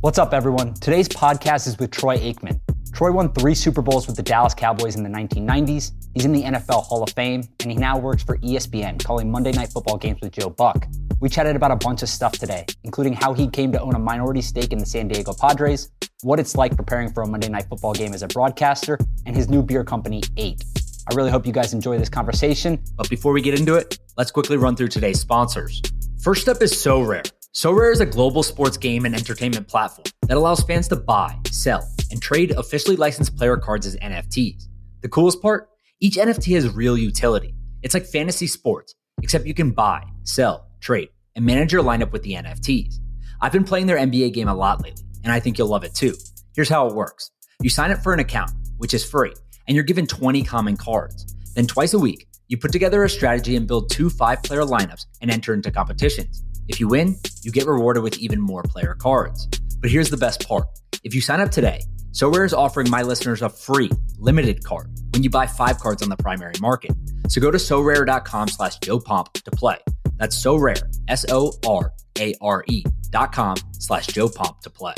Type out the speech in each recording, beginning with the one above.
What's up, everyone? Today's podcast is with Troy Aikman. Troy won three Super Bowls with the Dallas Cowboys in the 1990s. He's in the NFL Hall of Fame, and he now works for ESPN, calling Monday Night Football games with Joe Buck. We chatted about a bunch of stuff today, including how he came to own a minority stake in the San Diego Padres, what it's like preparing for a Monday Night Football game as a broadcaster, and his new beer company, Eight. I really hope you guys enjoy this conversation. But before we get into it, let's quickly run through today's sponsors. First up is Sorare. Sorare is a global sports game and entertainment platform that allows fans to buy, sell, and trade officially licensed player cards as NFTs. The coolest part? Each NFT has real utility. It's like fantasy sports, except you can buy, sell, trade, and manage your lineup with the NFTs. I've been playing their NBA game a lot lately, and I think you'll love it too. Here's how it works you sign up for an account, which is free, and you're given 20 common cards. Then, twice a week, you put together a strategy and build two five player lineups and enter into competitions. If you win, you get rewarded with even more player cards. But here's the best part. If you sign up today, Sorare is offering my listeners a free limited card when you buy five cards on the primary market. So go to sorare.com slash Joe Pomp to play. That's Sorare, S-O-R-A-R-E dot com slash Joe Pomp to play.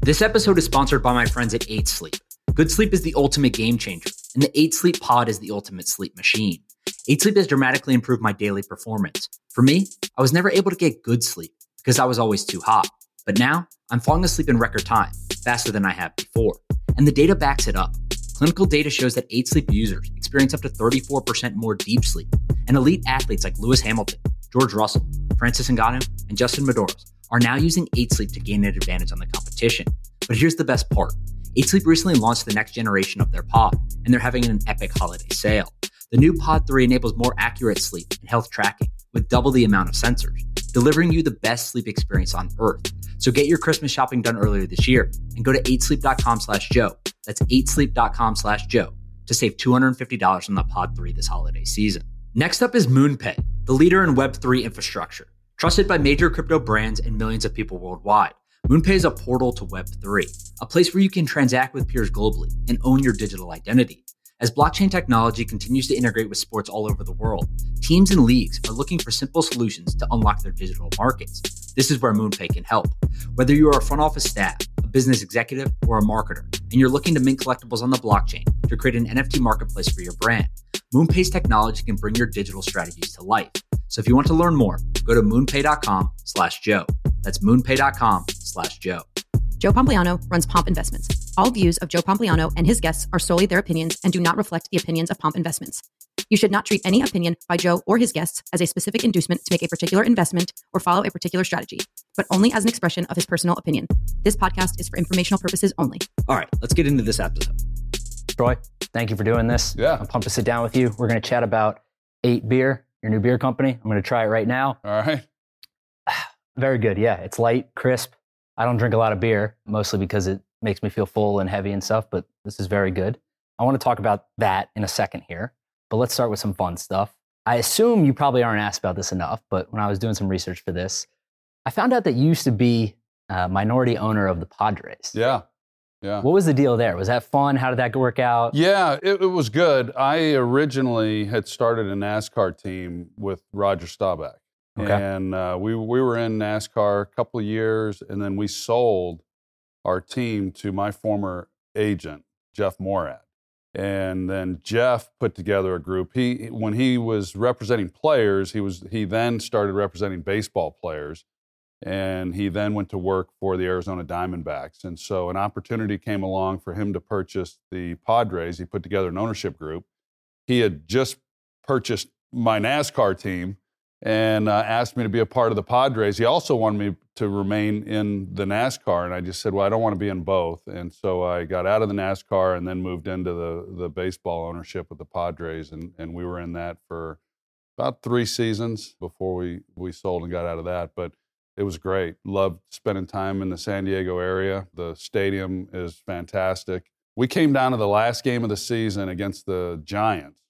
This episode is sponsored by my friends at 8 Sleep. Good sleep is the ultimate game changer, and the 8 Sleep Pod is the ultimate sleep machine. 8 Sleep has dramatically improved my daily performance. For me, I was never able to get good sleep because I was always too hot. But now, I'm falling asleep in record time, faster than I have before. And the data backs it up. Clinical data shows that 8 Sleep users experience up to 34% more deep sleep. And elite athletes like Lewis Hamilton, George Russell, Francis Ngannou, and Justin Medeiros are now using 8 Sleep to gain an advantage on the competition. But here's the best part. 8 Sleep recently launched the next generation of their pod, and they're having an epic holiday sale. The new Pod 3 enables more accurate sleep and health tracking with double the amount of sensors, delivering you the best sleep experience on earth. So get your Christmas shopping done earlier this year and go to 8sleep.com slash Joe. That's 8sleep.com slash Joe to save $250 on the Pod 3 this holiday season. Next up is MoonPay, the leader in Web3 infrastructure, trusted by major crypto brands and millions of people worldwide. MoonPay is a portal to Web3, a place where you can transact with peers globally and own your digital identity. As blockchain technology continues to integrate with sports all over the world, teams and leagues are looking for simple solutions to unlock their digital markets. This is where MoonPay can help. Whether you are a front office staff, a business executive, or a marketer, and you're looking to mint collectibles on the blockchain to create an NFT marketplace for your brand, MoonPay's technology can bring your digital strategies to life. So if you want to learn more, go to moonpay.com slash Joe. That's moonpay.com slash Joe. Joe Pompliano runs Pomp Investments. All views of Joe Pompliano and his guests are solely their opinions and do not reflect the opinions of Pomp Investments. You should not treat any opinion by Joe or his guests as a specific inducement to make a particular investment or follow a particular strategy, but only as an expression of his personal opinion. This podcast is for informational purposes only. All right, let's get into this episode. Troy, thank you for doing this. Yeah. I'm pumped to sit down with you. We're going to chat about Eight Beer, your new beer company. I'm going to try it right now. All right. Very good. Yeah, it's light, crisp. I don't drink a lot of beer, mostly because it makes me feel full and heavy and stuff, but this is very good. I want to talk about that in a second here, but let's start with some fun stuff. I assume you probably aren't asked about this enough, but when I was doing some research for this, I found out that you used to be a minority owner of the Padres. Yeah. Yeah. What was the deal there? Was that fun? How did that work out? Yeah, it, it was good. I originally had started a NASCAR team with Roger Staubach. Okay. And uh, we, we were in NASCAR a couple of years, and then we sold our team to my former agent, Jeff Moorad. And then Jeff put together a group. He when he was representing players, he was he then started representing baseball players, and he then went to work for the Arizona Diamondbacks. And so an opportunity came along for him to purchase the Padres. He put together an ownership group. He had just purchased my NASCAR team and uh, asked me to be a part of the Padres. He also wanted me to remain in the NASCAR, and I just said, "Well, I don't want to be in both." And so I got out of the NASCAR and then moved into the the baseball ownership with the Padres, and and we were in that for about three seasons before we we sold and got out of that. But it was great. Loved spending time in the San Diego area. The stadium is fantastic. We came down to the last game of the season against the Giants.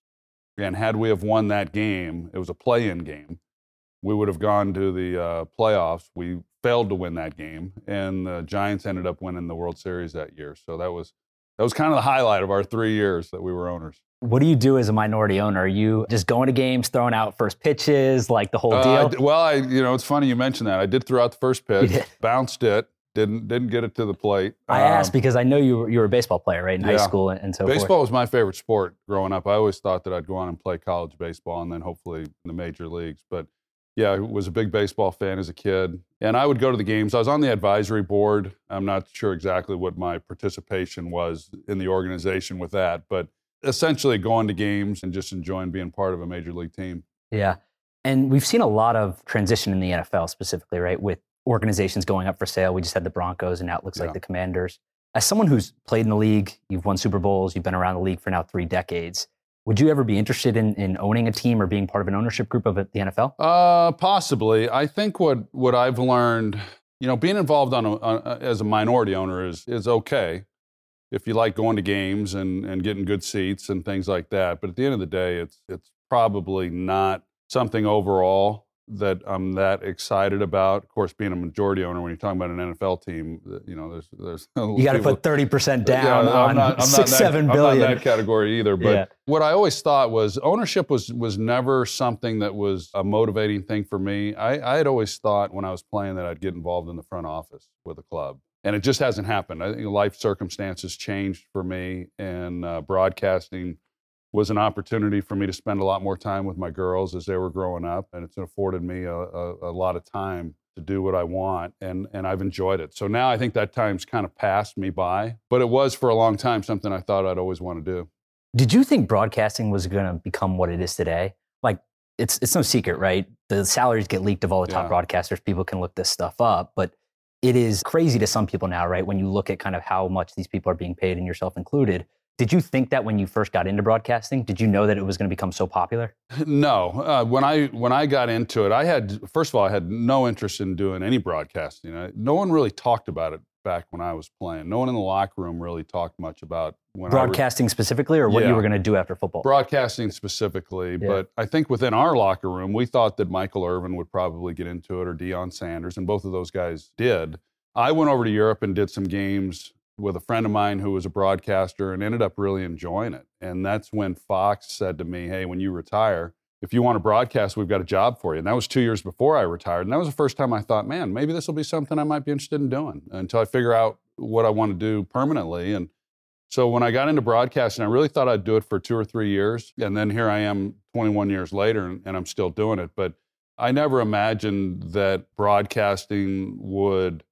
And had we have won that game, it was a play-in game. We would have gone to the uh, playoffs. We failed to win that game, and the Giants ended up winning the World Series that year. So that was that was kind of the highlight of our three years that we were owners. What do you do as a minority owner? Are you just going to games, throwing out first pitches, like the whole Uh, deal? d- well, I you know it's funny you mentioned that. I did throw out the first pitch, bounced it, Didn't didn't get it to the plate. I Um, asked because I know you were, you were a baseball player, right, in high school and, and so forth. Baseball was my favorite sport growing up. I always thought that I'd go on and play college baseball and then hopefully in the major leagues. But yeah, I was a big baseball fan as a kid. And I would go to the games. I was on the advisory board. I'm not sure exactly what my participation was in the organization with that, but essentially going to games and just enjoying being part of a major league team. Yeah. And we've seen a lot of transition in the NFL specifically, right? With organizations going up for sale. We just had the Broncos and now it looks Yeah. like the Commanders. As someone who's played in the league, you've won Super Bowls, you've been around the league for now three decades. Would you ever be interested in, in owning a team or being part of an ownership group of the NFL? Uh, possibly. I think what what I've learned, you know, being involved on, a, on as a minority owner is is okay if you like going to games and and getting good seats and things like that. But at the end of the day, it's it's probably not something overall that I'm that excited about. Of course, being a majority owner when you're talking about an NFL team, you know, there's there's You got to put 30% down yeah, on I'm not, I'm six, not that, seven I'm billion. not that category either. But Yeah. what I always thought was ownership was was never something that was a motivating thing for me. I, I had always thought when I was playing that I'd get involved in the front office with a club, and it just hasn't happened. I think life circumstances changed for me, and uh, broadcasting was an opportunity for me to spend a lot more time with my girls as they were growing up, and it's afforded me a, a, a lot of time to do what I want, and and I've enjoyed it. So now I think that time's kind of passed me by, but it was for a long time something I thought I'd always want to do. Did you think broadcasting was going to become what it is today? Like, it's it's no secret, right? The salaries get leaked of all the top Yeah. broadcasters. People can look this stuff up, but it is crazy to some people now, right? When you look at kind of how much these people are being paid, and yourself included. Did you think that when you first got into broadcasting? Did you know that it was going to become so popular? No, uh, when I when I got into it, I had first of all I had no interest in doing any broadcasting. I, no one really talked about it back when I was playing. No one in the locker room really talked much about when I re- Broadcasting specifically, or what you were going to do after football? broadcasting specifically, Yeah. but I think within our locker room, we thought that Michael Irvin would probably get into it or Deion Sanders, and both of those guys did. I went over to Europe and did some games with a friend of mine who was a broadcaster and ended up really enjoying it. And that's when Fox said to me, Hey, when you retire, if you want to broadcast, we've got a job for you. And that was two years before I retired. And that was the first time I thought, man, maybe this will be something I might be interested in doing until I figure out what I want to do permanently. And so when I got into broadcasting, I really thought I'd do it for two or three years. And then here I am 21 years later and, and I'm still doing it. But I never imagined that broadcasting would,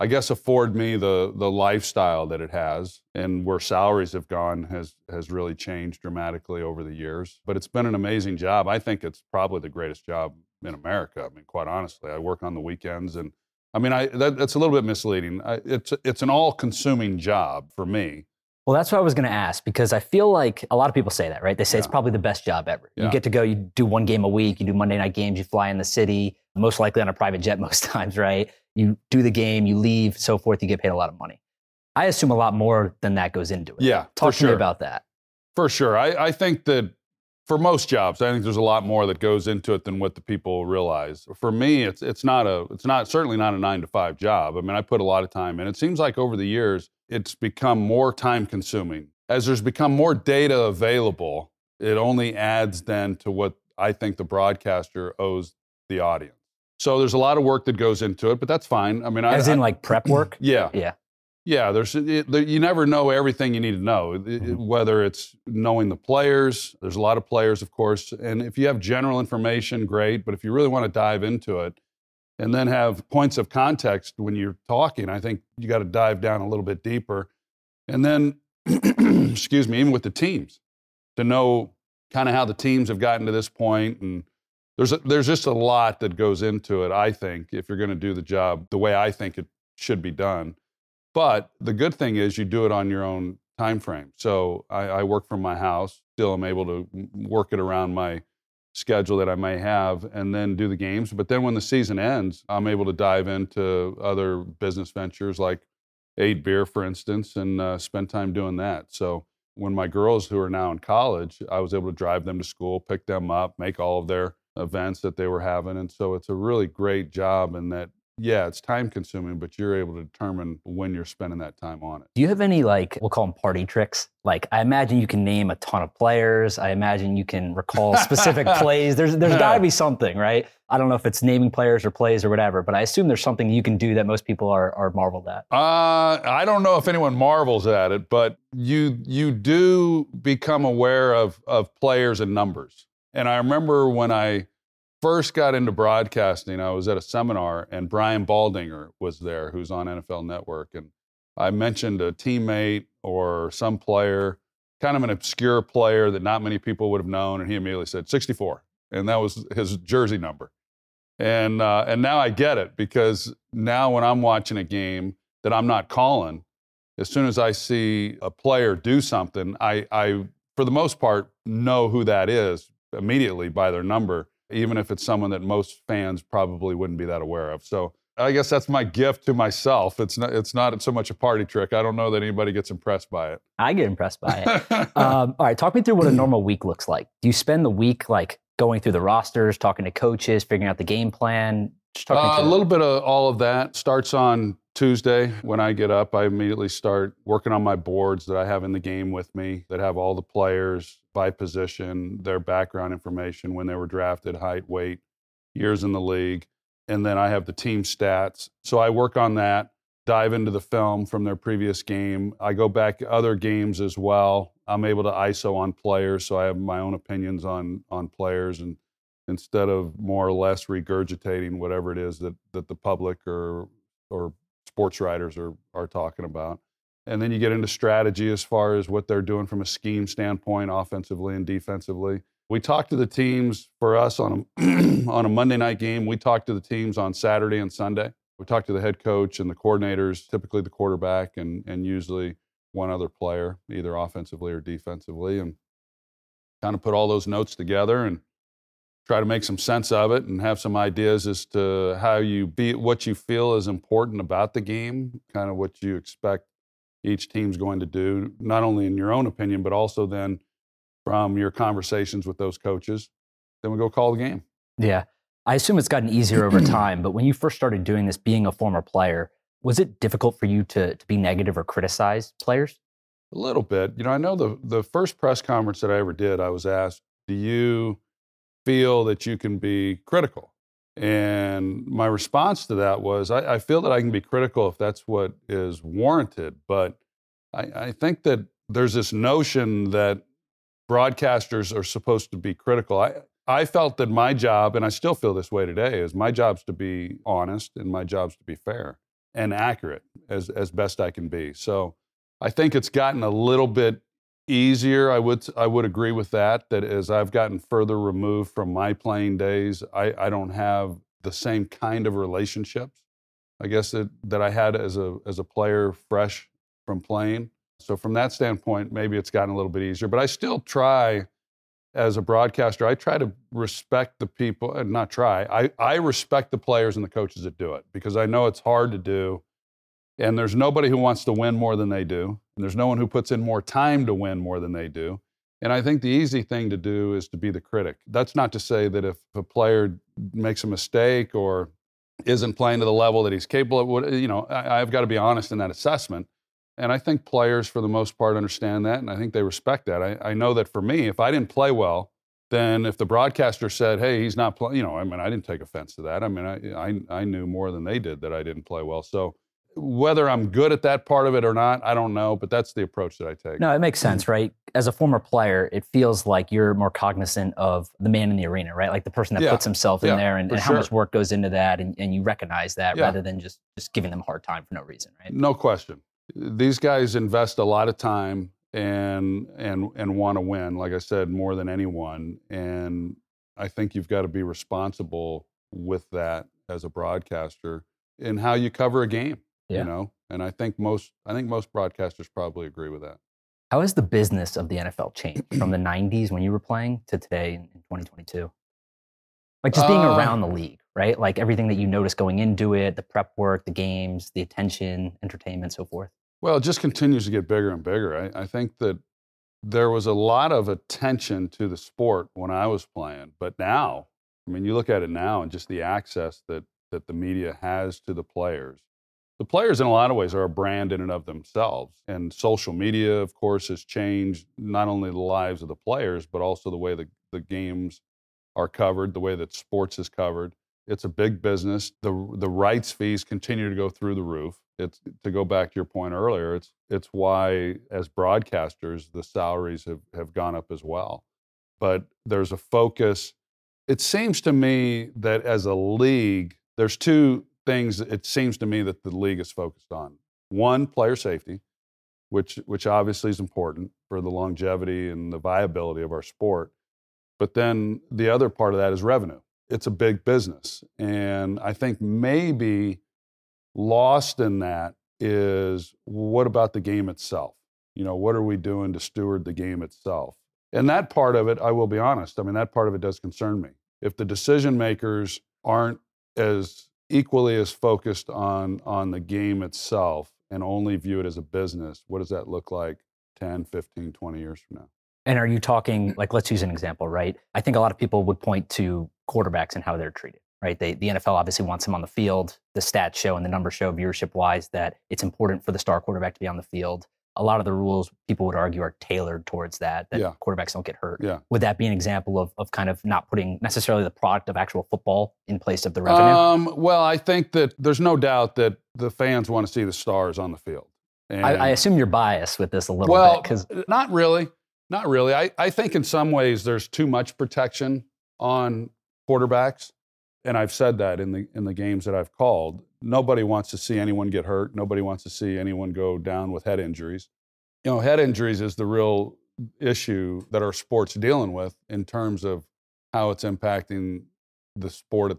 I guess, afford me the, the lifestyle that it has. And where salaries have gone has, has really changed dramatically over the years. But it's been an amazing job. I think it's probably the greatest job in America. I mean, quite honestly, I work on the weekends and I mean, I, that, that's a little bit misleading. I, it's, it's an all consuming job for me. Well, that's what I was going to ask because I feel like a lot of people say that, right? They say it's probably the best job ever. You get to go, you do one game a week, you do Monday night games, you fly in the city, most likely on a private jet most times, right? You do the game, you leave, so forth, you get paid a lot of money. I assume a lot more than that goes into it. Yeah, Talk to me sure. about that. For sure. I, I think that for most jobs, I think there's a lot more that goes into it than what the people realize. For me, it's it's not a it's not certainly not a nine to five job. I mean, I put a lot of time in. It seems like over the years, it's become more time consuming. As there's become more data available, it only adds then to what I think the broadcaster owes the audience. So there's a lot of work that goes into it, but that's fine. I mean, I, As in I- like prep work? yeah. Yeah. Yeah, there's it, there, you never know everything you need to know. It- Mhm. Whether it's knowing the players, there's a lot of players, of course, and if you have general information, great. But if you really want to dive into it, and then have points of context when you're talking, I think you got to dive down a little bit deeper, and then, excuse me, even with the teams, to know kind of how the teams have gotten to this point, and there's a, there's just a lot that goes into it. I think if you're going to do the job the way I think it should be done. But the good thing is you do it on your own time frame. So I, I work from my house. Still, I'm able to work it around my schedule that I may have, and then do the games. But then when the season ends, I'm able to dive into other business ventures like Eight Beer, for instance, and uh, spend time doing that. So when my girls who are now in college, I was able to drive them to school, pick them up, make all of their events that they were having, and so it's a really great job in that yeah, it's time consuming, but you're able to determine when you're spending that time on it. Do you have any like we'll call them party tricks? Like I imagine you can name a ton of players. I imagine you can recall specific plays. There's there's got to be something, right? I don't know if it's naming players or plays or whatever, but I assume there's something you can do that most people are are marveled at. Uh, I don't know if anyone marvels at it, but you you do become aware of of players and numbers. And I remember when I first got into broadcasting, I was at a seminar and Brian Baldinger was there, who's on NFL Network, and I mentioned a teammate or some player, kind of an obscure player that not many people would have known, and he immediately said 64, and that was his jersey number. And uh, and now I get it because now when I'm watching a game that I'm not calling, as soon as I see a player do something, I, I for the most part know who that is immediately by their number, even if it's someone that most fans probably wouldn't be that aware of. So I guess that's my gift to myself. It's not it's not so much a party trick. I don't know that anybody gets impressed by it. I get impressed by it. um, all right, talk me through what a normal week looks like. Do you spend the week like going through the rosters, talking to coaches, figuring out the game plan? Uh, a little bit of all of that starts on Tuesday when I get up. I immediately start working on my boards that I have in the game with me that have all the players by position, their background information, when they were drafted, height, weight, years in the league, and then I have the team stats. So I work on that dive into the film from their previous game. I go back other games as well. I'm able to ISO on players, so I have my own opinions on on players, and instead of more or less regurgitating whatever it is that that the public or or sports writers are are talking about. And then you get into strategy as far as what they're doing from a scheme standpoint, offensively and defensively. We talk to the teams for us on a on a Monday night game. We talk to the teams on Saturday and Sunday we talk to the head coach and the coordinators, typically the quarterback, and and usually one other player, either offensively or defensively, and kind of put all those notes together and try to make some sense of it and have some ideas as to how you be what you feel is important about the game, kind of what you expect each team's going to do, not only in your own opinion, but also then from your conversations with those coaches. Then we go call the game. Yeah. I assume it's gotten easier over time, but when you first started doing this, being a former player, was it difficult for you to, to be negative or criticize players? A little bit. You know, I know the, the first press conference that I ever did, I was asked, Do you feel that you can be critical? And my response to that was, I, I feel that I can be critical if that's what is warranted. But I, I think that there's this notion that broadcasters are supposed to be critical. I, I felt that my job, and I still feel this way today, is my job's to be honest and my job's to be fair and accurate as, as best I can be. So I think it's gotten a little bit easier. I would I would agree with that. That as I've gotten further removed from my playing days, I, I don't have the same kind of relationships. I guess that, that I had as a as a player fresh from playing. So from that standpoint, maybe it's gotten a little bit easier. But I still try as a broadcaster, I try to respect the people, and not try. I, I respect the players and the coaches that do it because I know it's hard to do. And there's nobody who wants to win more than they do. And there's no one who puts in more time to win more than they do. And I think the easy thing to do is to be the critic. That's not to say that if a player makes a mistake or isn't playing to the level that he's capable of, you know, I, I've got to be honest in that assessment. And I think players, for the most part, understand that, and I think they respect that. I, I know that for me, if I didn't play well, then if the broadcaster said, "Hey, he's not playing," you know, I mean, I didn't take offense to that. I mean, I, I I knew more than they did that I didn't play well. So whether I'm good at that part of it or not, I don't know, but that's the approach that I take. No, it makes sense, mm. right? As a former player, it feels like you're more cognizant of the man in the arena, right? Like the person that yeah. puts himself in yeah, there and, and how much work goes into that, and, and you recognize that yeah. rather than just just giving them a hard time for no reason, right? No question these guys invest a lot of time and and and want to win like i said more than anyone and i think you've got to be responsible with that as a broadcaster in how you cover a game yeah. you know and i think most i think most broadcasters probably agree with that how has the business of the nfl changed from the 90s when you were playing to today in 2022 like just being uh, around the league right like everything that you notice going into it the prep work the games the attention entertainment so forth well, it just continues to get bigger and bigger. I, I think that there was a lot of attention to the sport when I was playing, but now, I mean, you look at it now and just the access that that the media has to the players. The players, in a lot of ways, are a brand in and of themselves. And social media, of course, has changed not only the lives of the players, but also the way the, the games are covered, the way that sports is covered. It's a big business. The, the rights fees continue to go through the roof. It's to go back to your point earlier, it's, it's why, as broadcasters, the salaries have, have gone up as well. But there's a focus. It seems to me that as a league, there's two things it seems to me that the league is focused on. One, player safety, which which obviously is important for the longevity and the viability of our sport. But then the other part of that is revenue. It's a big business. And I think maybe lost in that is what about the game itself? You know, what are we doing to steward the game itself? And that part of it, I will be honest, I mean, that part of it does concern me. If the decision makers aren't as equally as focused on on the game itself and only view it as a business, what does that look like 10, 15, 20 years from now? And are you talking like let's use an example, right? I think a lot of people would point to quarterbacks and how they're treated, right? They, the NFL obviously wants them on the field. The stats show and the numbers show viewership wise that it's important for the star quarterback to be on the field a lot of the rules people would argue are tailored towards that that yeah. quarterbacks don't get hurt yeah. would that be an example of, of kind of not putting necessarily the product of actual football in place of the revenue um, well i think that there's no doubt that the fans want to see the stars on the field I, I, assume you're biased with this a little well, bit because not really not really I, I think in some ways there's too much protection on quarterbacks and I've said that in the in the games that I've called. Nobody wants to see anyone get hurt. Nobody wants to see anyone go down with head injuries. You know, head injuries is the real issue that our sport's dealing with in terms of how it's impacting the sport at,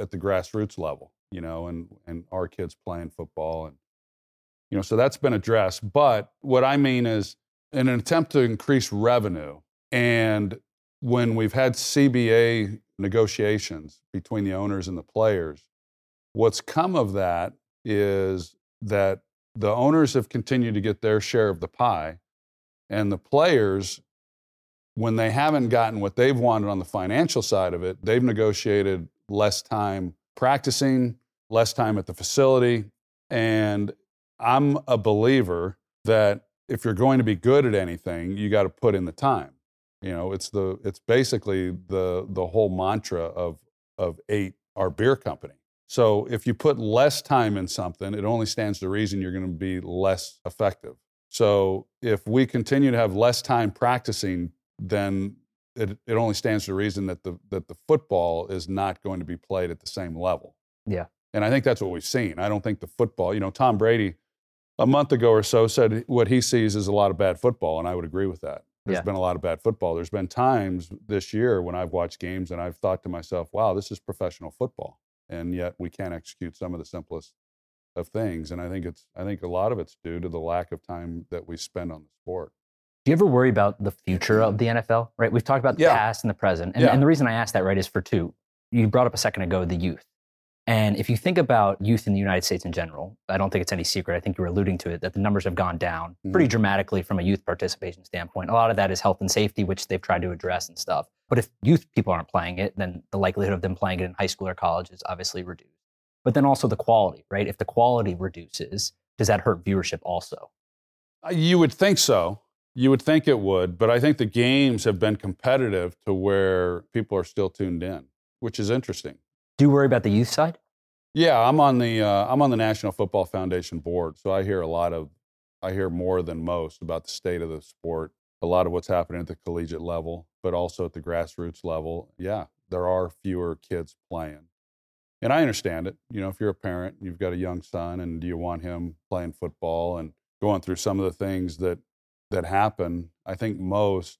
at the grassroots level. You know, and and our kids playing football and you know, so that's been addressed. But what I mean is, in an attempt to increase revenue, and when we've had CBA negotiations between the owners and the players. What's come of that is that the owners have continued to get their share of the pie, and the players, when they haven't gotten what they've wanted on the financial side of it, they've negotiated less time practicing, less time at the facility. And I'm a believer that if you're going to be good at anything, you got to put in the time. You know, it's the it's basically the the whole mantra of of eight our beer company. So if you put less time in something, it only stands to reason you're going to be less effective. So if we continue to have less time practicing, then it, it only stands to reason that the that the football is not going to be played at the same level. Yeah. And I think that's what we've seen. I don't think the football, you know, Tom Brady a month ago or so said what he sees is a lot of bad football, and I would agree with that. There's yeah. been a lot of bad football. There's been times this year when I've watched games and I've thought to myself, wow, this is professional football. And yet we can't execute some of the simplest of things. And I think it's I think a lot of it's due to the lack of time that we spend on the sport. Do you ever worry about the future of the NFL? Right? We've talked about the yeah. past and the present. And, yeah. and the reason I asked that, right, is for two. You brought up a second ago the youth. And if you think about youth in the United States in general, I don't think it's any secret. I think you're alluding to it that the numbers have gone down mm-hmm. pretty dramatically from a youth participation standpoint. A lot of that is health and safety, which they've tried to address and stuff. But if youth people aren't playing it, then the likelihood of them playing it in high school or college is obviously reduced. But then also the quality, right? If the quality reduces, does that hurt viewership also? Uh, you would think so. You would think it would, but I think the games have been competitive to where people are still tuned in, which is interesting. Do you worry about the youth side? Yeah, I'm on the uh, I'm on the National Football Foundation board, so I hear a lot of I hear more than most about the state of the sport, a lot of what's happening at the collegiate level, but also at the grassroots level. Yeah, there are fewer kids playing. And I understand it. You know, if you're a parent, you've got a young son and do you want him playing football and going through some of the things that that happen, I think most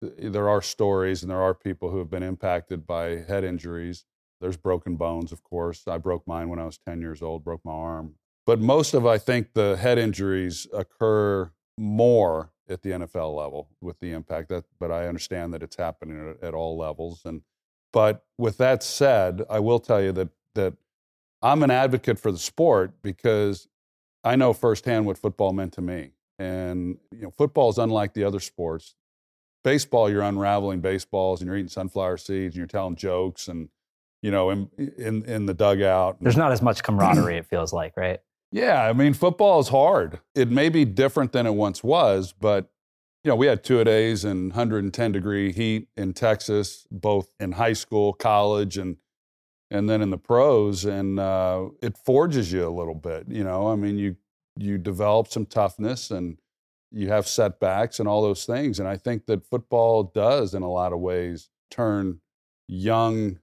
there are stories and there are people who have been impacted by head injuries there's broken bones, of course. I broke mine when I was 10 years old, broke my arm. But most of, I think, the head injuries occur more at the NFL level with the impact. That, but I understand that it's happening at, at all levels. And but with that said, I will tell you that that I'm an advocate for the sport because I know firsthand what football meant to me. And you know, football is unlike the other sports. Baseball, you're unraveling baseballs and you're eating sunflower seeds and you're telling jokes and you know, in in, in the dugout. There's not as much camaraderie, it feels like, right? Yeah, I mean, football is hard. It may be different than it once was, but you know, we had two a days and 110 degree heat in Texas, both in high school, college, and and then in the pros, and uh, it forges you a little bit. You know, I mean, you you develop some toughness and you have setbacks and all those things. And I think that football does, in a lot of ways, turn young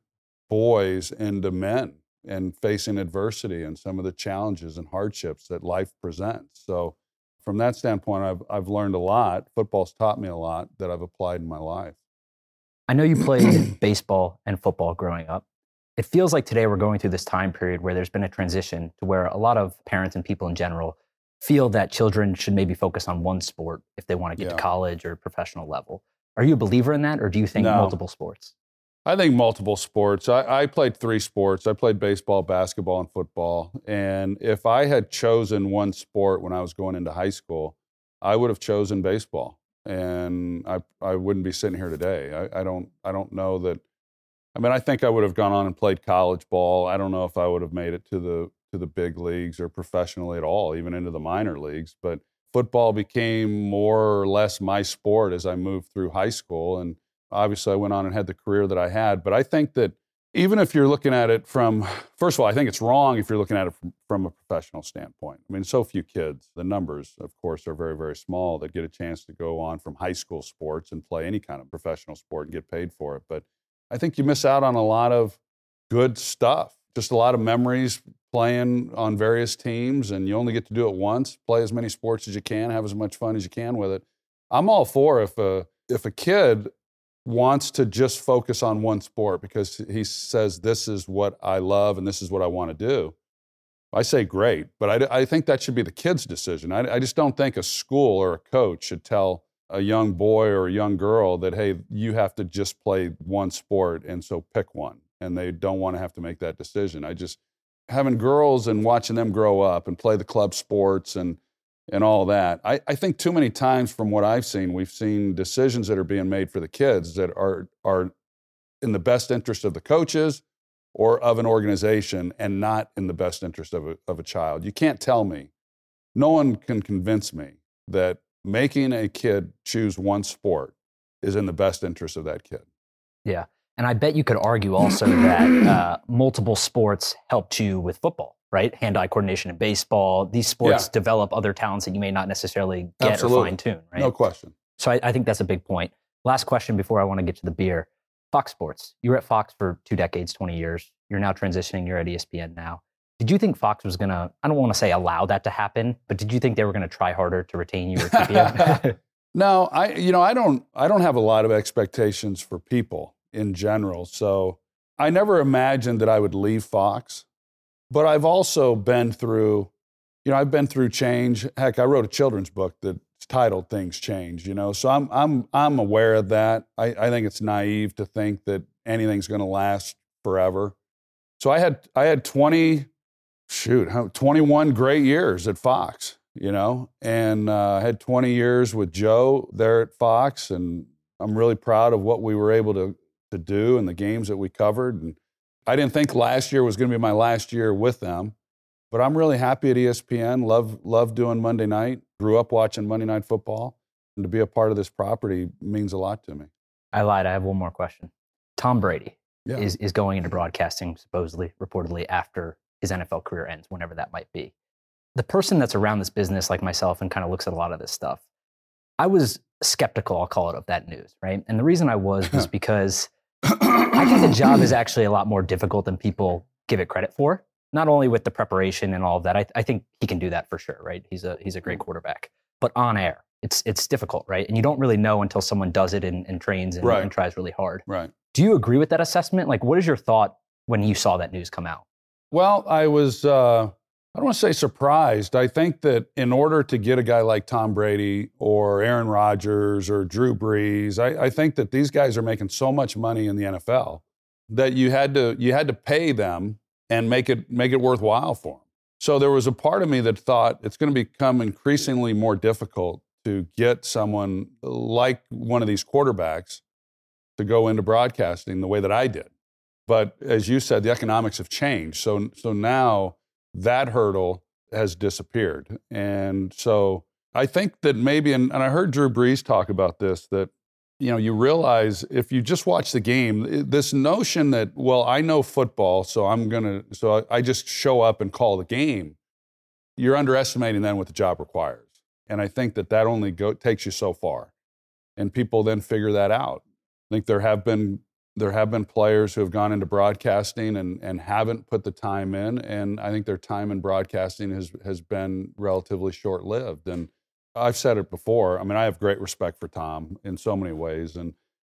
boys into men and facing adversity and some of the challenges and hardships that life presents. So, from that standpoint, I've, I've learned a lot. Football's taught me a lot that I've applied in my life. I know you played baseball and football growing up. It feels like today we're going through this time period where there's been a transition to where a lot of parents and people in general feel that children should maybe focus on one sport if they want to get Yeah. to college or professional level. Are you a believer in that, or do you think No. multiple sports? I think multiple sports. I, I played three sports. I played baseball, basketball, and football. And if I had chosen one sport when I was going into high school, I would have chosen baseball. And I, I wouldn't be sitting here today. I, I don't I don't know that. I mean, I think I would have gone on and played college ball. I don't know if I would have made it to the to the big leagues or professionally at all, even into the minor leagues. But football became more or less my sport as I moved through high school. And obviously I went on and had the career that I had. But I think that even if you're looking at it from, first of all, I think it's wrong if you're looking at it from, from a professional standpoint. I mean, so few kids, the numbers, of course, are very, very small that get a chance to go on from high school sports and play any kind of professional sport and get paid for it. But I think you miss out on a lot of good stuff, just a lot of memories playing on various teams, and you only get to do it once. Play as many sports as you can, have as much fun as you can with it. I'm all for if a if a kid wants to just focus on one sport because he says this is what I love and this is what I want to do. I say great, but I, I think that should be the kid's decision. I, I just don't think a school or a coach should tell a young boy or a young girl that hey, you have to just play one sport and so pick one, and they don't want to have to make that decision. I just having girls and watching them grow up and play the club sports and and all that. I, I think too many times from what I've seen, we've seen decisions that are being made for the kids that are are in the best interest of the coaches or of an organization and not in the best interest of a, of a child. You can't tell me, no one can convince me that making a kid choose one sport is in the best interest of that kid. Yeah. And I bet you could argue also that uh, multiple sports helped you with football, right? Hand eye coordination in baseball. These sports Yeah. develop other talents that you may not necessarily get Absolutely. or fine tune, right? No question. So I, I think that's a big point. Last question before I want to get to the beer. Fox Sports. You were at Fox for two decades, 20 years. You're now transitioning. You're at ESPN now. Did you think Fox was going to, I don't want to say allow that to happen, but did you think they were going to try harder to retain you or keep you? No, I you know I don't I don't have a lot of expectations for people in general. So I never imagined that I would leave Fox, but I've also been through, you know, I've been through change. Heck, I wrote a children's book that's titled "Things Change." You know, so I'm I'm I'm aware of that. I, I think it's naive to think that anything's going to last forever. So I had I had 20 shoot 21 great years at Fox you know, and uh, had 20 years with Joe there at Fox, and I'm really proud of what we were able to to do and the games that we covered. And I didn't think last year was going to be my last year with them, but I'm really happy at ESPN. Love love doing Monday night. Grew up watching Monday Night Football, and to be a part of this property means a lot to me. I lied. I have one more question. Tom Brady Yeah. is, is going into broadcasting, supposedly, reportedly, after his NFL career ends, whenever that might be. The person that's around this business, like myself, and kind of looks at a lot of this stuff, I was skeptical, I'll call it, of that news, right? And the reason I was was because I think the job is actually a lot more difficult than people give it credit for. Not only with the preparation and all of that, I, I think he can do that for sure, right? He's a he's a great quarterback, but on air, it's it's difficult, right? And you don't really know until someone does it and, and trains and, Right. and tries really hard. right. Do you agree with that assessment? Like, what is your thought when you saw that news come out? Well, I was, uh, I don't want to say surprised. I think that in order to get a guy like Tom Brady or Aaron Rodgers or Drew Brees, I, I think that these guys are making so much money in the NFL that you had to you had to pay them and make it make it worthwhile for them. So there was a part of me that thought it's going to become increasingly more difficult to get someone like one of these quarterbacks to go into broadcasting the way that I did But as you said, the economics have changed. So, so now that hurdle has disappeared. And so I think that maybe, and, and I heard Drew Brees talk about this, that you know, you realize if you just watch the game, this notion that, well, I know football, so I'm going to, so I just show up and call the game, you're underestimating then what the job requires. And I think that that only go, takes you so far. And people then figure that out. I think there have been there have been players who have gone into broadcasting and, and haven't put the time in. And I think their time in broadcasting has, has been relatively short lived. And I've said it before. I mean, I have great respect for Tom in so many ways. And,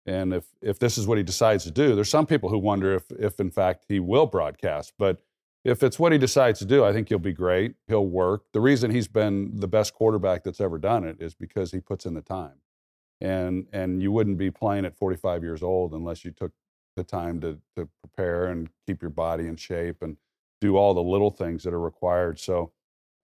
and if, if this is what he decides to do, there's some people who wonder if, if in fact he will broadcast. But if it's what he decides to do, I think he'll be great. He'll work. The reason he's been the best quarterback that's ever done it is because he puts in the time and and you wouldn't be playing at 45 years old unless you took the time to to prepare and keep your body in shape and do all the little things that are required. So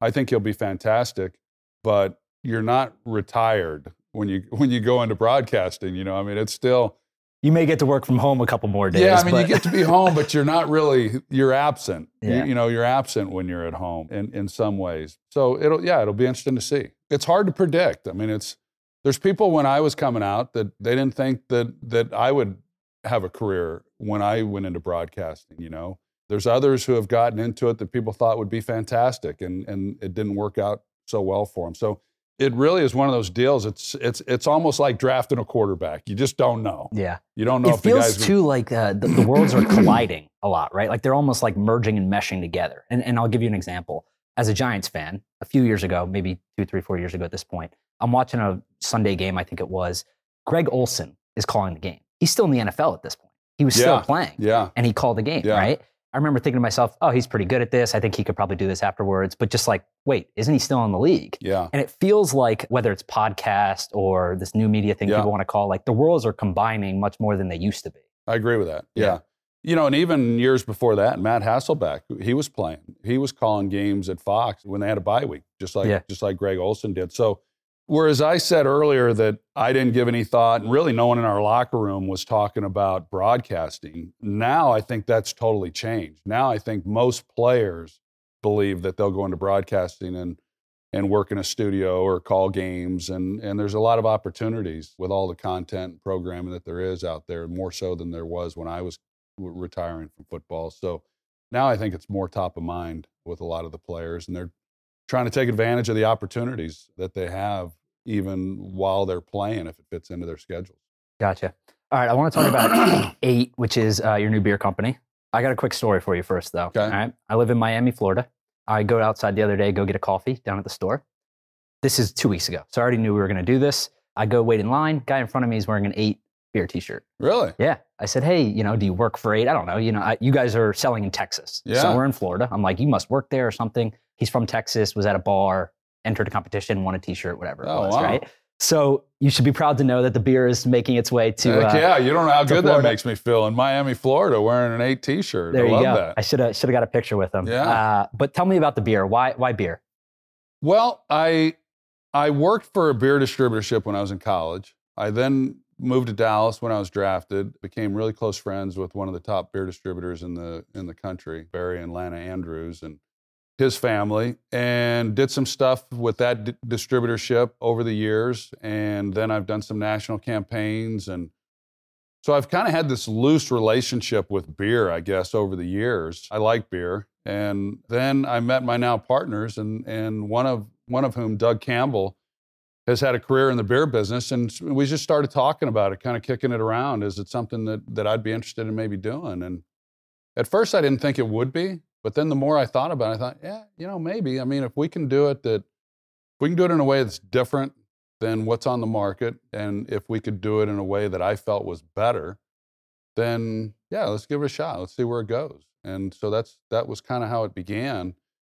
I think he'll be fantastic, but you're not retired when you when you go into broadcasting, you know. I mean, it's still you may get to work from home a couple more days. Yeah, I mean, but... you get to be home, but you're not really you're absent. Yeah. You, you, know, you're absent when you're at home in in some ways. So it'll yeah, it'll be interesting to see. It's hard to predict. I mean, it's there's people when I was coming out that they didn't think that that I would have a career when I went into broadcasting, you know. There's others who have gotten into it that people thought would be fantastic and and it didn't work out so well for them. So it really is one of those deals. It's it's it's almost like drafting a quarterback. You just don't know. Yeah, you don't know. It feels too like uh, the, the worlds are colliding a lot, right? Like they're almost like merging and meshing together. And and I'll give you an example. As a Giants fan, a few years ago, maybe two, three, four years ago at this point, I'm watching a Sunday game, I think it was. Greg Olsen is calling the game. He's still in the NFL at this point. He was yeah. still playing. Yeah. And he called the game, yeah. right? I remember thinking to myself, oh, he's pretty good at this. I think he could probably do this afterwards. But just like, wait, isn't he still in the league? Yeah. And it feels like whether it's podcast or this new media thing yeah. people want to call, like the worlds are combining much more than they used to be. I agree with that. Yeah. yeah. You know, and even years before that, Matt Hasselbeck, he was playing. He was calling games at Fox when they had a bye week, just like yeah. just like Greg Olsen did. So Whereas I said earlier that I didn't give any thought, and really no one in our locker room was talking about broadcasting. Now I think that's totally changed. Now I think most players believe that they'll go into broadcasting and and work in a studio or call games and and there's a lot of opportunities with all the content and programming that there is out there more so than there was when I was retiring from football. So now I think it's more top of mind with a lot of the players and they're trying to take advantage of the opportunities that they have even while they're playing if it fits into their schedules. Gotcha. All right, I want to talk about Eight, which is uh, your new beer company. I got a quick story for you first, though. Okay. All right. I live in Miami, Florida. I go outside the other day, go get a coffee down at the store. This is two weeks ago, so I already knew we were going to do this. I go wait in line. Guy in front of me is wearing an Eight beer T-shirt. Really? Yeah. I said, hey, you know, do you work for Eight? I don't know. You know, I, you guys are selling in Texas. Yeah. So we're in Florida. I'm like, you must work there or something. He's from Texas. Was at a bar, entered a competition, won a T-shirt, whatever it oh, was. Wow. Right. So you should be proud to know that the beer is making its way to. Heck uh, yeah, you don't know how good Florida. that makes me feel in Miami, Florida, wearing an eight T-shirt. There I you love go. that. I should have should have got a picture with him. Yeah. Uh, but tell me about the beer. Why why beer? Well, I I worked for a beer distributorship when I was in college. I then moved to Dallas when I was drafted. Became really close friends with one of the top beer distributors in the in the country, Barry and Lana Andrews, and his family and did some stuff with that distributorship over the years and then i've done some national campaigns and so i've kind of had this loose relationship with beer i guess over the years i like beer and then i met my now partners and and one of one of whom doug campbell has had a career in the beer business and we just started talking about it kind of kicking it around is it something that that i'd be interested in maybe doing and at first i didn't think it would be but then the more I thought about it, I thought, yeah, you know, maybe. I mean, if we can do it that we can do it in a way that's different than what's on the market, and if we could do it in a way that I felt was better, then yeah, let's give it a shot. Let's see where it goes. And so that's that was kind of how it began.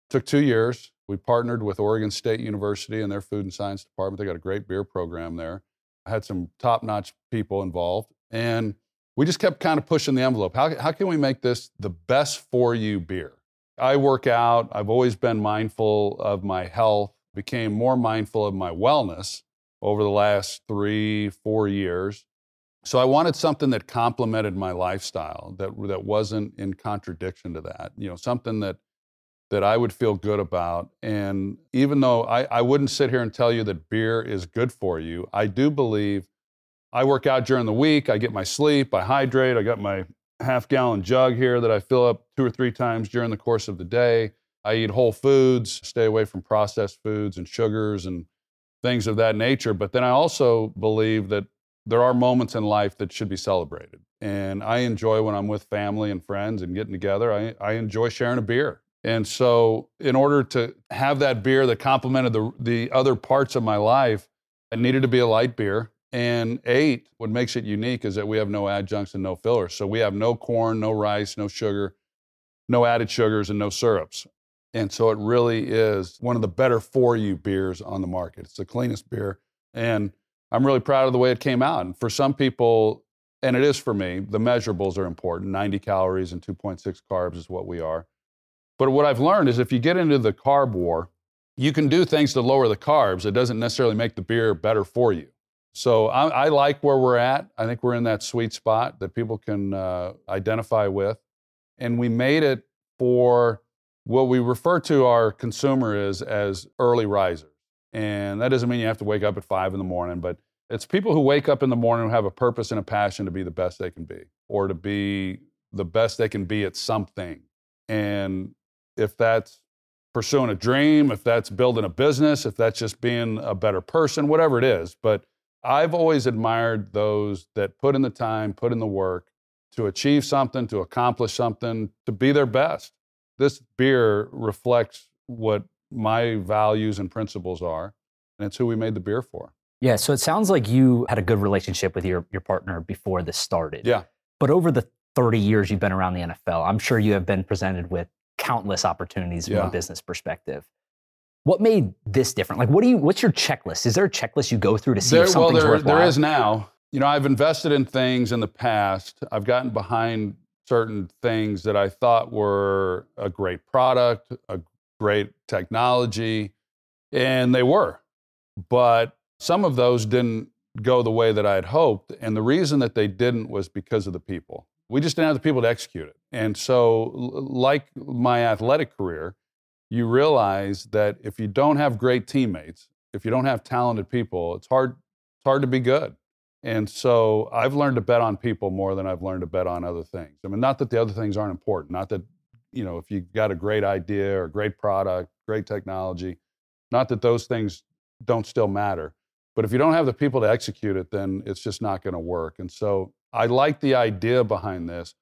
Took two years. We partnered with Oregon State University and their food and science department. They got a great beer program there. I had some top-notch people involved, and we just kept kind of pushing the envelope. How, how can we make this the best for you beer? I work out. I've always been mindful of my health, became more mindful of my wellness over the last three, four years. So I wanted something that complemented my lifestyle, that that wasn't in contradiction to that. You know, something that that I would feel good about. And even though I, I wouldn't sit here and tell you that beer is good for you, I do believe I work out during the week, I get my sleep, I hydrate, I got my half gallon jug here that I fill up two or three times during the course of the day. I eat whole foods, stay away from processed foods and sugars and things of that nature. But then I also believe that there are moments in life that should be celebrated. And I enjoy when I'm with family and friends and getting together. I, I enjoy sharing a beer. And so, in order to have that beer that complemented the, the other parts of my life, it needed to be a light beer. And eight, what makes it unique is that we have no adjuncts and no fillers. So, we have no corn, no rice, no sugar, no added sugars, and no syrups. And so, it really is one of the better for you beers on the market. It's the cleanest beer. And I'm really proud of the way it came out. And for some people, and it is for me, the measurables are important 90 calories and 2.6 carbs is what we are. But what I've learned is if you get into the carb war, you can do things to lower the carbs. It doesn't necessarily make the beer better for you. So I, I like where we're at. I think we're in that sweet spot that people can uh, identify with. And we made it for what we refer to our consumer is as early risers. And that doesn't mean you have to wake up at five in the morning, but it's people who wake up in the morning who have a purpose and a passion to be the best they can be or to be the best they can be at something. And if that's pursuing a dream, if that's building a business, if that's just being a better person, whatever it is. But I've always admired those that put in the time, put in the work to achieve something, to accomplish something, to be their best. This beer reflects what my values and principles are, and it's who we made the beer for. Yeah, so it sounds like you had a good relationship with your, your partner before this started. Yeah. But over the 30 years you've been around the NFL, I'm sure you have been presented with countless opportunities from Yeah. a business perspective. What made this different? Like, what do you? What's your checklist? Is there a checklist you go through to see There, if well, something's there, worthwhile? there is now. You know, I've invested in things in the past. I've gotten behind certain things that I thought were a great product, a great technology, and they were. But some of those didn't go the way that I had hoped. And the reason that they didn't was because of the people. We just didn't have the people to execute it. And so, like my athletic career, you realize that if you don't have great teammates, if you don't have talented people, it's hard it's hard to be good. And so I've learned to bet on people more than I've learned to bet on other things. I mean, not that the other things aren't important, not that, you know, if you've got a great idea or great product, great technology, not that those things don't still matter. But if you don't have the people to execute it, then it's just not going to work. And so I like the idea behind this,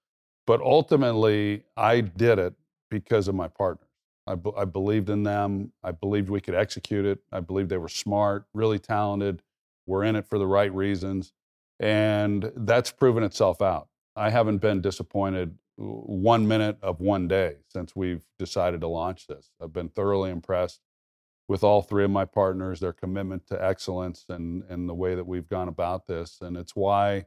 but ultimately I did it because of my partners. I, be- I believed in them. I believed we could execute it. I believed they were smart, really talented. We're in it for the right reasons. And that's proven itself out. I haven't been disappointed one minute of one day since we've decided to launch this. I've been thoroughly impressed with all three of my partners, their commitment to excellence and, and the way that we've gone about this. And it's why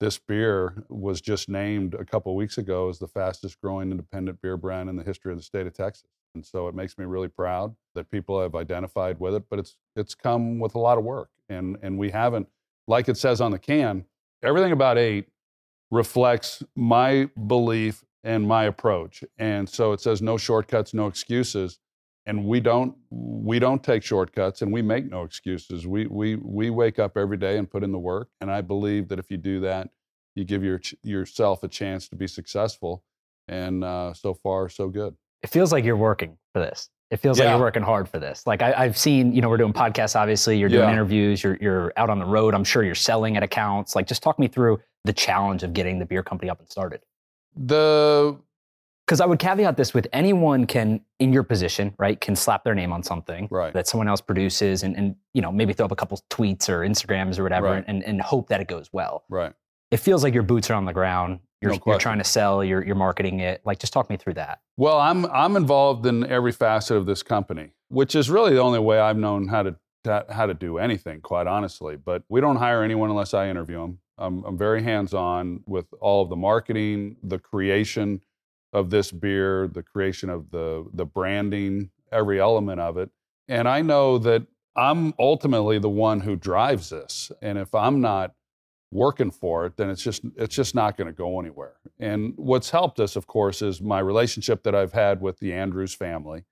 this beer was just named a couple weeks ago as the fastest growing independent beer brand in the history of the state of Texas. And so it makes me really proud that people have identified with it, but it's it's come with a lot of work. And and we haven't, like it says on the can, everything about eight reflects my belief and my approach. And so it says no shortcuts, no excuses. And we don't we don't take shortcuts and we make no excuses. We we we wake up every day and put in the work. And I believe that if you do that, you give your yourself a chance to be successful. And uh, so far, so good. it feels like you're working for this. It feels like you're working hard for this. Like I, I've seen, you know, we're doing podcasts. Obviously, you're doing Yeah. interviews. You're you're out on the road. I'm sure you're selling at accounts. Like, just talk me through the challenge of getting the beer company up and started. The Because I would caveat this with anyone can, in your position, right, can slap their name on something Right. that someone else produces, and and you know maybe throw up a couple tweets or Instagrams or whatever, Right. and and hope that it goes well. right. It feels like your boots are on the ground. You're, No you're trying to sell. You're you're marketing it. Like, just talk me through that. Well, I'm I'm involved in every facet of this company, which is really the only way I've known how to to- how to do anything, quite honestly. But we don't hire anyone unless I interview them. I'm, I'm very hands-on with all of the marketing, the creation of this beer, the creation of the the branding, every element of it. And I know that I'm ultimately the one who drives this. And if I'm not working for it, then it's just it's just not going to go anywhere. And what's helped us, of course, is my relationship that I've had with the Andrews family,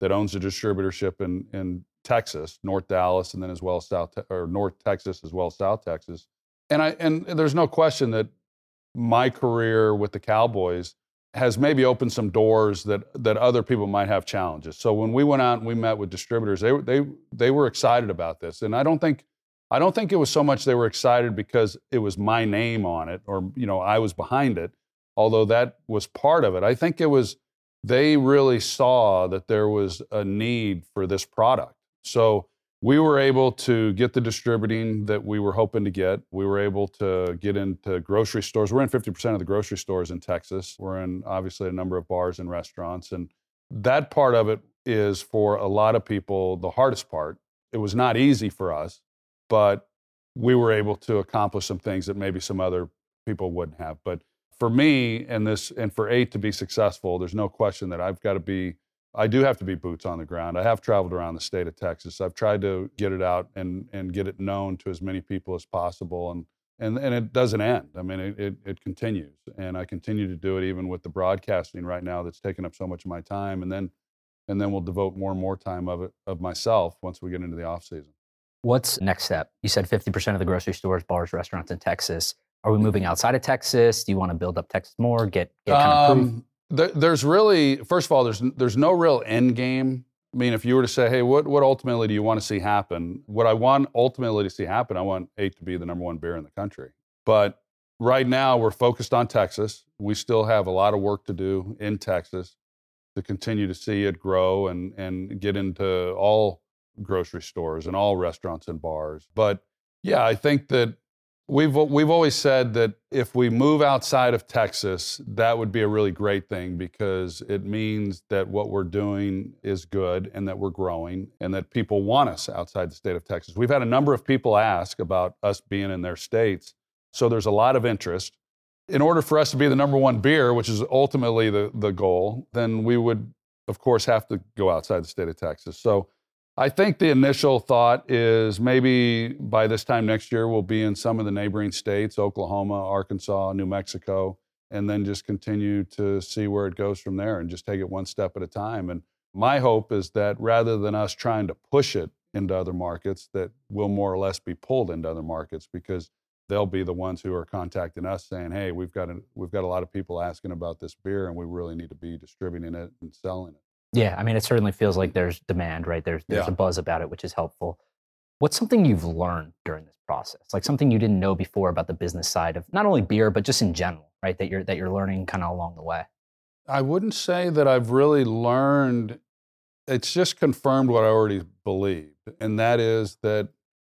that owns a distributorship in in Texas, North Dallas, and then as well South or North Texas as well South Texas. And I and there's no question that my career with the Cowboys has maybe opened some doors that that other people might have challenges. So when we went out and we met with distributors, they they they were excited about this, and I don't think I don't think it was so much they were excited because it was my name on it or you know I was behind it, although that was part of it. I think it was they really saw that there was a need for this product. So we were able to get the distributing that we were hoping to get. We were able to get into grocery stores. We're in 50% of the grocery stores in Texas. We're in obviously a number of bars and restaurants. And that part of it is for a lot of people the hardest part. It was not easy for us, but we were able to accomplish some things that maybe some other people wouldn't have. But for me and this and for eight to be successful, there's no question that I've got to be I do have to be boots on the ground. I have traveled around the state of Texas. I've tried to get it out and, and get it known to as many people as possible. And, and, and it doesn't end. I mean, it, it, it continues. And I continue to do it even with the broadcasting right now that's taking up so much of my time. And then, and then we'll devote more and more time of it, of myself once we get into the off season. What's next step? You said 50% of the grocery stores, bars, restaurants in Texas. Are we moving outside of Texas? Do you want to build up Texas more? Get, get kind of um, there's really, first of all, there's there's no real end game. I mean, if you were to say, hey, what what ultimately do you want to see happen? What I want ultimately to see happen, I want eight to be the number one beer in the country. But right now, we're focused on Texas. We still have a lot of work to do in Texas to continue to see it grow and and get into all grocery stores and all restaurants and bars. But yeah, I think that We've we've always said that if we move outside of Texas, that would be a really great thing because it means that what we're doing is good and that we're growing and that people want us outside the state of Texas. We've had a number of people ask about us being in their states, so there's a lot of interest. In order for us to be the number one beer, which is ultimately the the goal, then we would of course have to go outside the state of Texas. So I think the initial thought is maybe by this time next year we'll be in some of the neighboring states, Oklahoma, Arkansas, New Mexico, and then just continue to see where it goes from there and just take it one step at a time. And my hope is that rather than us trying to push it into other markets, that we'll more or less be pulled into other markets because they'll be the ones who are contacting us saying, "Hey, we've got a, we've got a lot of people asking about this beer, and we really need to be distributing it and selling it." Yeah, I mean, it certainly feels like there's demand, right? There's there's yeah. a buzz about it, which is helpful. What's something you've learned during this process? Like something you didn't know before about the business side of not only beer, but just in general, right? That you're that you're learning kind of along the way. I wouldn't say that I've really learned. It's just confirmed what I already believed, and that is that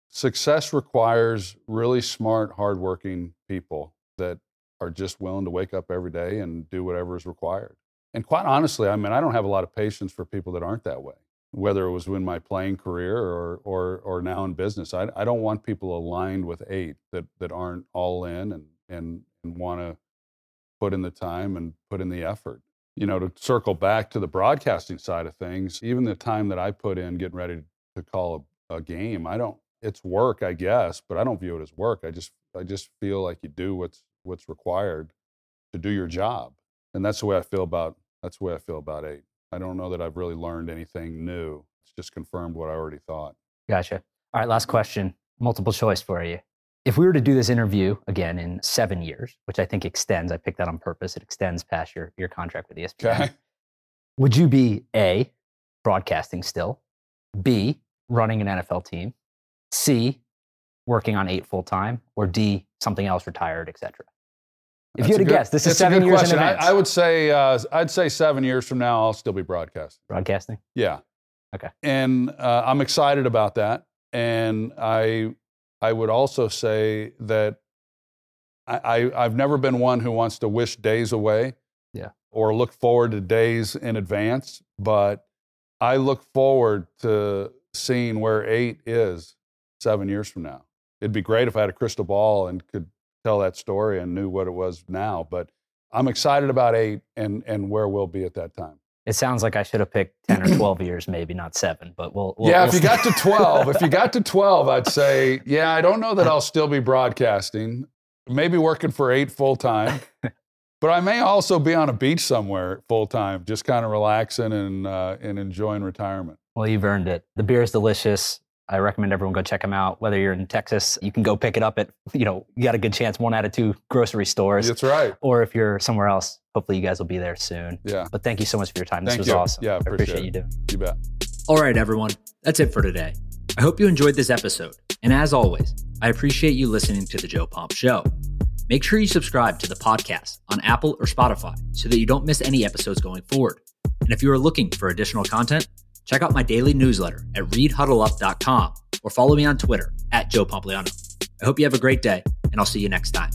success requires really smart, hardworking people that are just willing to wake up every day and do whatever is required. And quite honestly, I mean, I don't have a lot of patience for people that aren't that way, whether it was in my playing career or, or, or now in business. I, I don't want people aligned with eight that, that aren't all in and, and, and want to put in the time and put in the effort. You know, to circle back to the broadcasting side of things, even the time that I put in getting ready to call a, a game, I don't, it's work, I guess, but I don't view it as work. I just, I just feel like you do what's, what's required to do your job. And that's the way I feel about that's the way I feel about eight. I don't know that I've really learned anything new. It's just confirmed what I already thought. Gotcha. All right, last question. Multiple choice for you. If we were to do this interview again in seven years, which I think extends, I picked that on purpose, it extends past your, your contract with ESPN. Okay. Would you be A, broadcasting still, B, running an NFL team, C, working on eight full time, or D, something else retired, etc.? If you had to guess, this is seven years question. in advance. I, I would say, uh, I'd say seven years from now, I'll still be broadcasting. Broadcasting? Yeah. Okay. And uh, I'm excited about that. And I, I would also say that I, I, have never been one who wants to wish days away. Yeah. Or look forward to days in advance. But I look forward to seeing where eight is seven years from now. It'd be great if I had a crystal ball and could tell that story and knew what it was now. But I'm excited about eight and, and where we'll be at that time. It sounds like I should have picked 10 or 12 years, maybe not seven, but we'll. we'll yeah, we'll if you see. got to 12, if you got to 12, I'd say, yeah, I don't know that I'll still be broadcasting. Maybe working for eight full time. But I may also be on a beach somewhere full time, just kind of relaxing and uh, and enjoying retirement. Well, you've earned it. The beer is delicious. I recommend everyone go check them out. Whether you're in Texas, you can go pick it up at, you know, you got a good chance, one out of two grocery stores. That's right. Or if you're somewhere else, hopefully you guys will be there soon. Yeah, But thank you so much for your time. This Thank was you. awesome. Yeah, I appreciate appreciate it. you doing it. you bet. All right, everyone. That's it for today. I hope you enjoyed this episode. And as always, I appreciate you listening to The Joe Pomp Show. Make sure you subscribe to the podcast on Apple or Spotify so that you don't miss any episodes going forward. And if you are looking for additional content, check out my daily newsletter at readhuddleup.com or follow me on Twitter at Joe Pompliano. I hope you have a great day, and I'll see you next time.